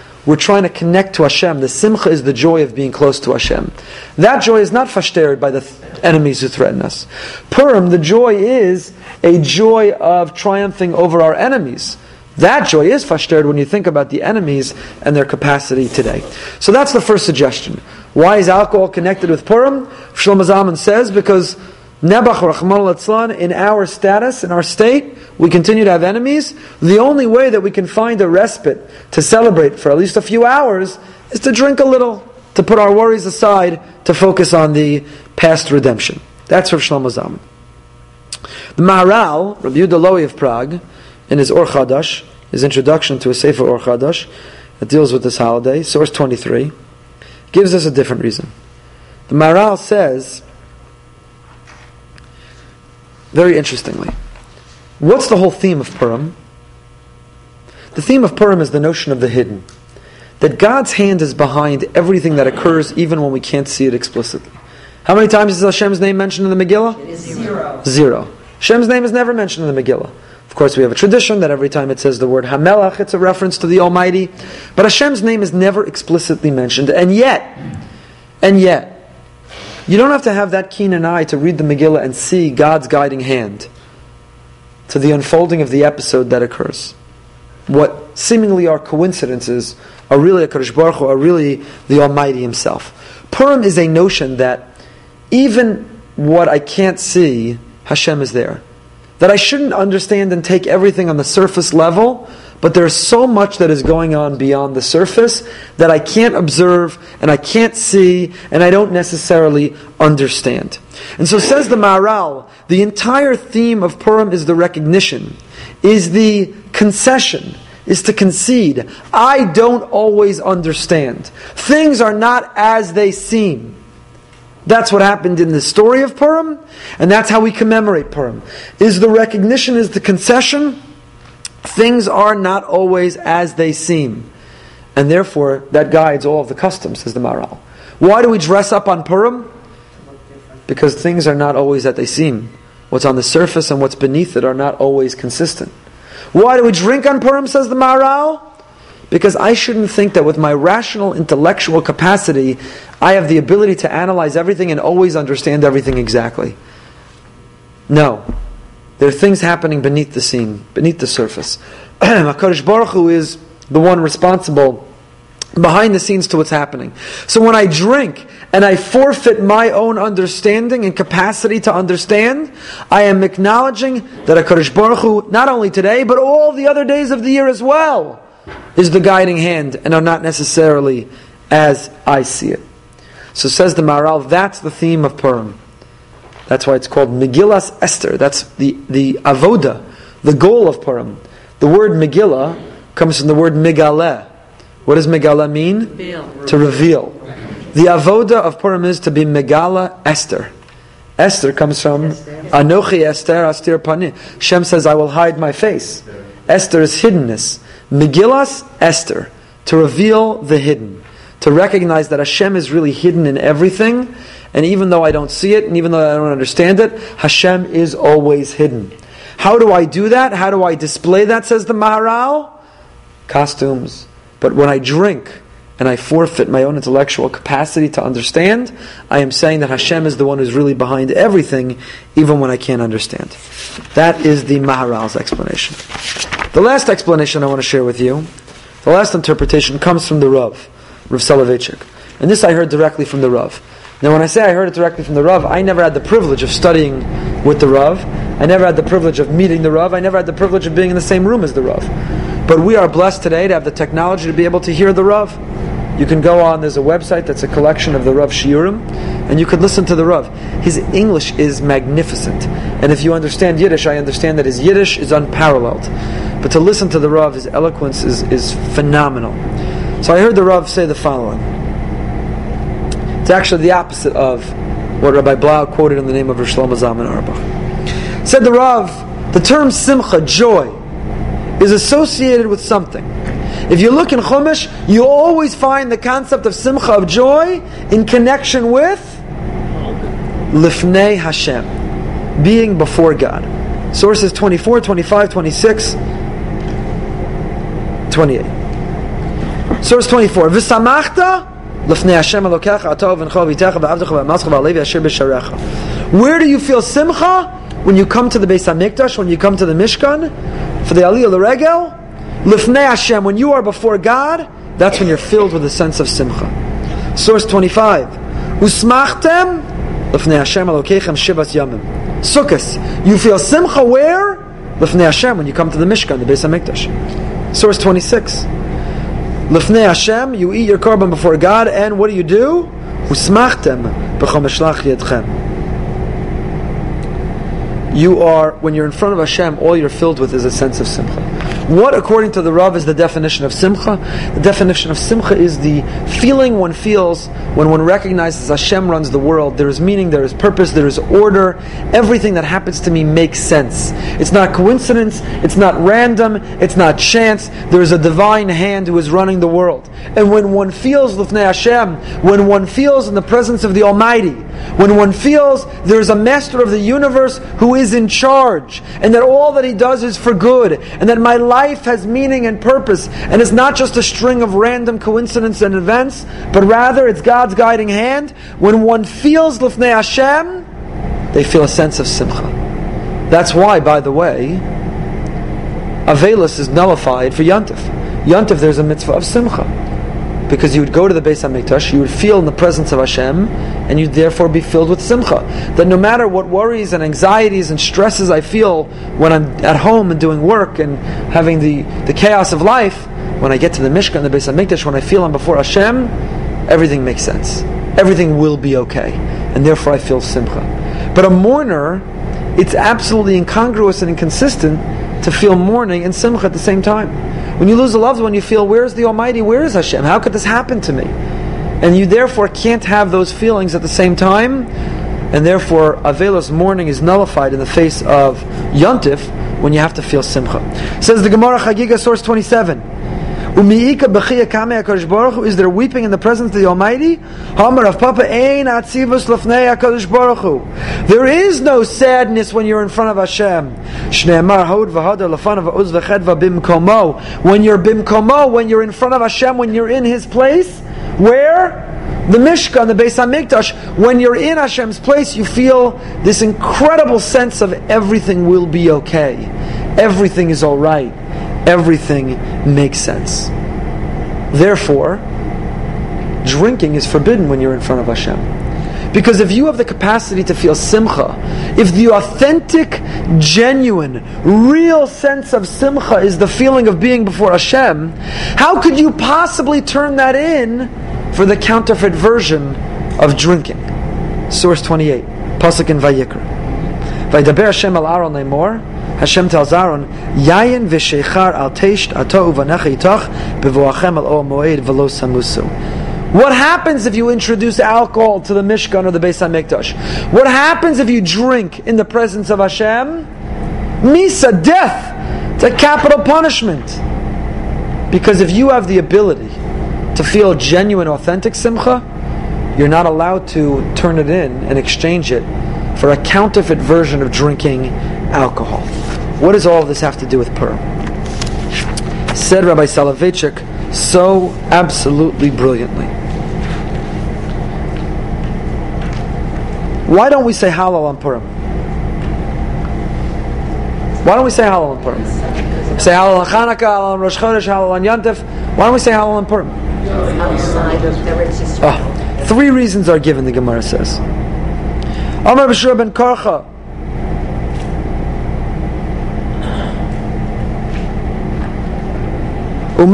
we're trying to connect to Hashem. The simcha is the joy of being close to Hashem. That joy is not fashtared by the th- enemies who threaten us. Purim, the joy is a joy of triumphing over our enemies. That joy is fashtared when you think about the enemies and their capacity today. So that's the first suggestion. Why is alcohol connected with Purim? Shlomo says because Nebuch Latzlan, in our status, in our state, we continue to have enemies. The only way that we can find a respite to celebrate for at least a few hours is to drink a little, to put our worries aside, to focus on the past redemption. That's Rav Shlomo Zalman. The Maharal, Rabbi Yehuda of Prague, in his Or Chadash, his introduction to a Sefer Or Chadash, that deals with this holiday, source 23, gives us a different reason. The Maharal says, very interestingly, what's the whole theme of Purim? The theme of Purim is the notion of the hidden. That God's hand is behind everything that occurs even when we can't see it explicitly. How many times is Hashem's name mentioned in the Megillah? It is zero. Zero. Hashem's name is never mentioned in the Megillah. Of course, we have a tradition that every time it says the word Hamelach, it's a reference to the Almighty. But Hashem's name is never explicitly mentioned. And yet, and yet, you don't have to have that keen an eye to read the Megillah and see God's guiding hand to the unfolding of the episode that occurs. What seemingly are coincidences are really a Kadosh Baruch Hu, are really the Almighty Himself. Purim is a notion that even what I can't see, Hashem is there. That I shouldn't understand and take everything on the surface level, but there's so much that is going on beyond the surface that I can't observe and I can't see and I don't necessarily understand. And so says the Maharal, the entire theme of Purim is the recognition, is the concession, is to concede. I don't always understand. Things are not as they seem. That's what happened in the story of Purim, and that's how we commemorate Purim. Is the recognition, is the concession, things are not always as they seem. And therefore, that guides all of the customs, says the Maharal. Why do we dress up on Purim? Because things are not always as they seem. What's on the surface and what's beneath it are not always consistent. Why do we drink on Purim, says the Maharal? Because I shouldn't think that with my rational intellectual capacity, I have the ability to analyze everything and always understand everything exactly. No. There are things happening beneath the scene, beneath the surface. HaKadosh Baruch Hu is the one responsible behind the scenes to what's happening. So when I drink and I forfeit my own understanding and capacity to understand, I am acknowledging that HaKadosh Baruch Hu, not only today, but all the other days of the year as well, is the guiding hand and are not necessarily as I see it. So says the Maharal, that's the theme of Purim. That's why it's called Megillas Esther. That's the, the avoda, the goal of Purim. The word Megillah comes from the word Megaleh. What does Megaleh mean? Reveal. To reveal. The avoda of Purim is to be Megala Esther. Esther comes from Anochi Esther Astir Pani. Shem says, I will hide my face. Esther is hiddenness. Megillas Esther, to reveal the hidden. To recognize that Hashem is really hidden in everything, and even though I don't see it, and even though I don't understand it, Hashem is always hidden. How do I do that? How do I display that, says the Maharal? Costumes. But when I drink, and I forfeit my own intellectual capacity to understand, I am saying that Hashem is the one who's really behind everything, even when I can't understand. That is the Maharal's explanation. The last explanation I want to share with you, the last interpretation comes from the Rav, Rav Soloveitchik. And this I heard directly from the Rav. Now, when I say I heard it directly from the Rav, I never had the privilege of studying with the Rav. I never had the privilege of meeting the Rav. I never had the privilege of being in the same room as the Rav. But we are blessed today to have the technology to be able to hear the Rav. You can go on, there's a website that's a collection of the Rav Shiurim, and you can listen to the Rav. His English is magnificent. And if you understand Yiddish, I understand that his Yiddish is unparalleled. But to listen to the Rav, his eloquence is, is phenomenal. So I heard the Rav say the following. It's actually the opposite of what Rabbi Blau quoted in the name of Rosh Shlomo Zalman Auerbach. Said the Rav, the term simcha, joy, is associated with something. If you look in Chumash, you always find the concept of simcha, of joy, in connection with lifnei Hashem, being before God. Sources 24, 25, 26, 28. Source 24. V'samachta lifnei Hashem elokecha atov v'ncho v'itecha v'avdecha v'amascha v'alevi asher b'sharecha. Where do you feel simcha? When you come to the Beis HaMikdash, when you come to the Mishkan, for the Aliyah L'Regel, Lifnei Hashem, when you are before God, that's when you're filled with a sense of simcha. Source 25. Usmachtem Lifnei Hashem Elokeichem Shivas Yamim. Sukkot. You feel simcha where? Lifnei Hashem, when you come to the Mishkan, the Beis HaMikdash. Source 26. Lifnei Hashem, you eat your korban before God, and what do you do? Usmachtem you are, when you're in front of Hashem, all you're filled with is a sense of simcha. What, according to the Rav, is the definition of simcha? The definition of simcha is the feeling one feels when one recognizes Hashem runs the world. There is meaning, there is purpose, there is order. Everything that happens to me makes sense. It's not coincidence, it's not random, it's not chance. There is a divine hand who is running the world. And when one feels Lifnei Hashem, when one feels in the presence of the Almighty, when one feels there is a master of the universe who is in charge, and that all that he does is for good, and that my life has meaning and purpose, and it's not just a string of random coincidences and events, but rather it's God's guiding hand. When one feels Lifnei Hashem, they feel a sense of simcha. That's why, by the way, Avelis is nullified for Yantif. Yantif, there's a mitzvah of simcha because you would go to the Beis Hamikdash, you would feel in the presence of Hashem, and you'd therefore be filled with simcha. That no matter what worries and anxieties and stresses I feel when I'm at home and doing work and having the, the chaos of life, when I get to the Mishkan, and the Beis Hamikdash, when I feel I'm before Hashem, everything makes sense. Everything will be okay, and therefore I feel simcha. But a mourner, it's absolutely incongruous and inconsistent to feel mourning and simcha at the same time. When you lose a loved one, you feel, where's the Almighty? Where is Hashem? How could this happen to me? And you therefore can't have those feelings at the same time, and therefore Avelos mourning is nullified in the face of Yontif when you have to feel Simcha. Says the Gemara Chagiga, source 27. Is there weeping in the presence of the Almighty? of Papa There is no sadness when you're in front of Hashem. When you're bimkomo, when you're in front of Hashem, when you're in His place, where? The Mishkan, the Beis Hamikdash, when you're in Hashem's place, you feel this incredible sense of everything will be okay. Everything is all right everything makes sense. Therefore, drinking is forbidden when you're in front of Hashem. Because if you have the capacity to feel simcha, if the authentic, genuine, real sense of simcha is the feeling of being before Hashem, how could you possibly turn that in for the counterfeit version of drinking? Source 28, Pasuk in Vayikra. Vaydaber Hashem al Aaron Lemor, Hashem tells Aaron, Yayin v'sheichar al teisht ato uvanecha itach bevoachem al o moed v'lo samusu. What happens if you introduce alcohol to the Mishkan or the Beis HaMikdash? What happens if you drink in the presence of Hashem? Misa, death. It's a capital punishment. Because if you have the ability to feel genuine, authentic simcha, you're not allowed to turn it in and exchange it for a counterfeit version of drinking alcohol. What does all of this have to do with Purim? Said Rabbi Soloveitchik so absolutely brilliantly. Why don't we say Hallel on Purim? Why don't we say Hallel on Purim? Say Hallel on Chanukah, Hallel on Rosh Chodesh, Hallel on Yantif. Why don't we say Hallel on Purim? Oh, three reasons are given, the Gemara says. Amar B'Shur ben Karcha, If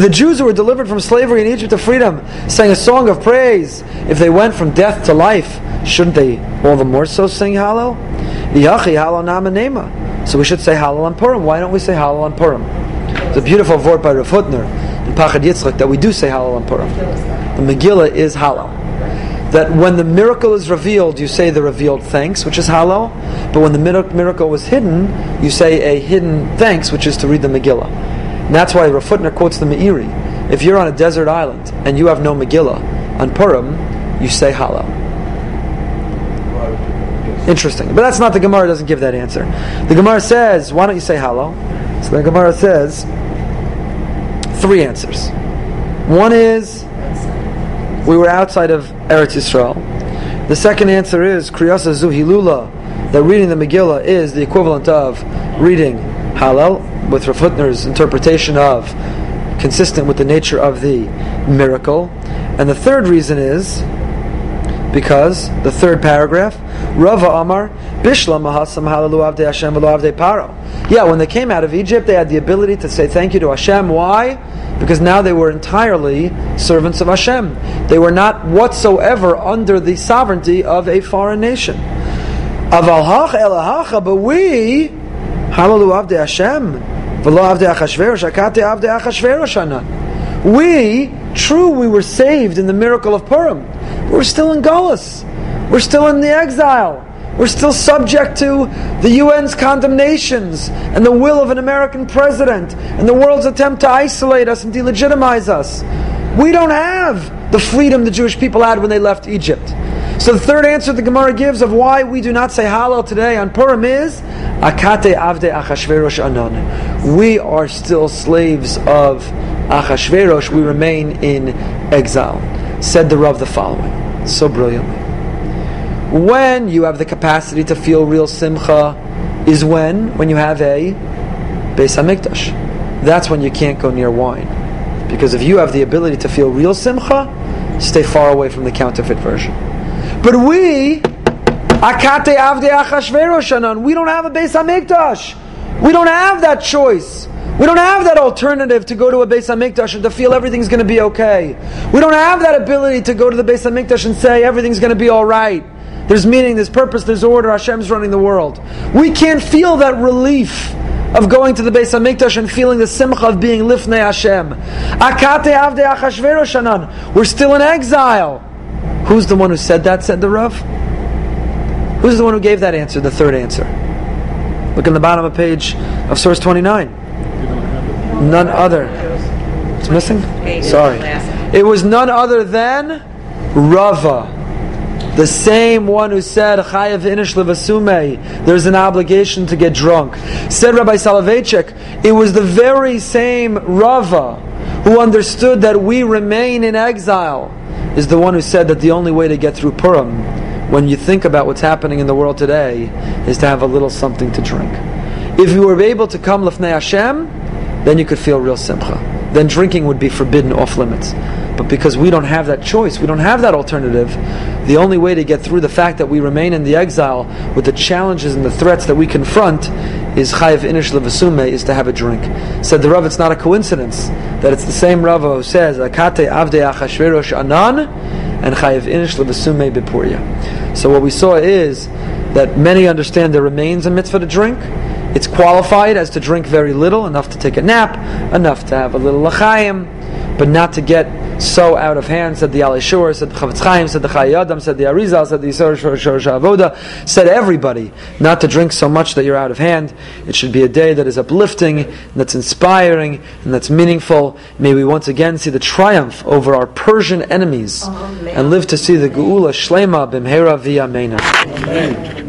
the Jews who were delivered from slavery in Egypt to freedom sang a song of praise, if they went from death to life, shouldn't they all the more so sing Hallel? So we should say Hallel on Purim. Why don't we say Hallel on Purim? It's a beautiful word by Rav Hutner in Pachad Yitzchak that we do say Hallel on Purim. The Megillah is Hallel that when the miracle is revealed, you say the revealed thanks, which is Hallel, but when the miracle was hidden, you say a hidden thanks, which is to read the Megillah. And that's why Rav Hutner quotes the Meiri. If you're on a desert island and you have no Megillah, on Purim, you say Hallel. Interesting. But that's not the Gemara doesn't give that answer. The Gemara says, why don't you say Hallel? So the Gemara says three answers. One is we were outside of Eretz Yisrael. The second answer is Kriyasa Zuhilula, that reading the Megillah is the equivalent of reading Hallel with Rav Hutner's interpretation of consistent with the nature of the miracle. And the third reason is because the third paragraph, Rava Amar, Bishla Mahasam Halalu Avde Hashem Paro. Yeah, when they came out of Egypt, they had the ability to say thank you to Hashem. Why? Because now they were entirely servants of Hashem. They were not whatsoever under the sovereignty of a foreign nation. Aval hach elahacha, but we, Halalu Avde Hashem, Velo Avde Achashverosh, Akate Avde We, true, we were saved in the miracle of Purim. We're still in Golis. We're still in the exile. We're still subject to the UN's condemnations and the will of an American president and the world's attempt to isolate us and delegitimize us. We don't have the freedom the Jewish people had when they left Egypt. So the third answer the Gemara gives of why we do not say Hallel today on Purim is Akate Avde Achashverosh Anon. We are still slaves of Achashverosh. We remain in exile. Said the Rav the following, so brilliantly. When you have the capacity to feel real simcha is when? When you have a Beis HaMikdash. That's when you can't go near wine. Because if you have the ability to feel real simcha, stay far away from the counterfeit version. But we, Akate Avde Achashveroshanan, we don't have a Beis HaMikdash. We don't have that choice. We don't have that alternative to go to a Beis Hamikdash and to feel everything's going to be okay. We don't have that ability to go to the Beis Hamikdash and say everything's going to be all right. There's meaning, there's purpose, there's order. Hashem's running the world. We can't feel that relief of going to the Beis Hamikdash and feeling the simcha of being lifnei Hashem. Akate avde. We're still in exile. Who's the one who said that? Said the Rav. Who's the one who gave that answer? The third answer. Look in the bottom of page of source 29. None other. It's missing? Sorry. It was none other than Rava. The same one who said, Chayav inish levasume, there's an obligation to get drunk. Said Rabbi Soloveitchik, it was the very same Rava who understood that we remain in exile, is the one who said that the only way to get through Purim, when you think about what's happening in the world today, is to have a little something to drink. If you were able to come lefnei Hashem, then you could feel real simcha. Then drinking would be forbidden off limits. But because we don't have that choice, we don't have that alternative, the only way to get through the fact that we remain in the exile with the challenges and the threats that we confront is chayiv inish levasume, is to have a drink. Said the Rav, it's not a coincidence that it's the same Rav who says, Akate avde achashverosh anan, and chayiv inish levasume bepuria. So what we saw is that many understand there remains a mitzvah to drink, it's qualified as to drink very little, enough to take a nap, enough to have a little lachayim, but not to get so out of hand, said the Alishur, said the Chafetz Chaim, said the Chayei Adam, said the Arizal, said the Yisor Avoda, said everybody not to drink so much that you're out of hand. It should be a day that is uplifting, that's inspiring, and that's meaningful. May we once again see the triumph over our Persian enemies, and live to see the Geula Shlema Bimhera V'Yameina. Amen.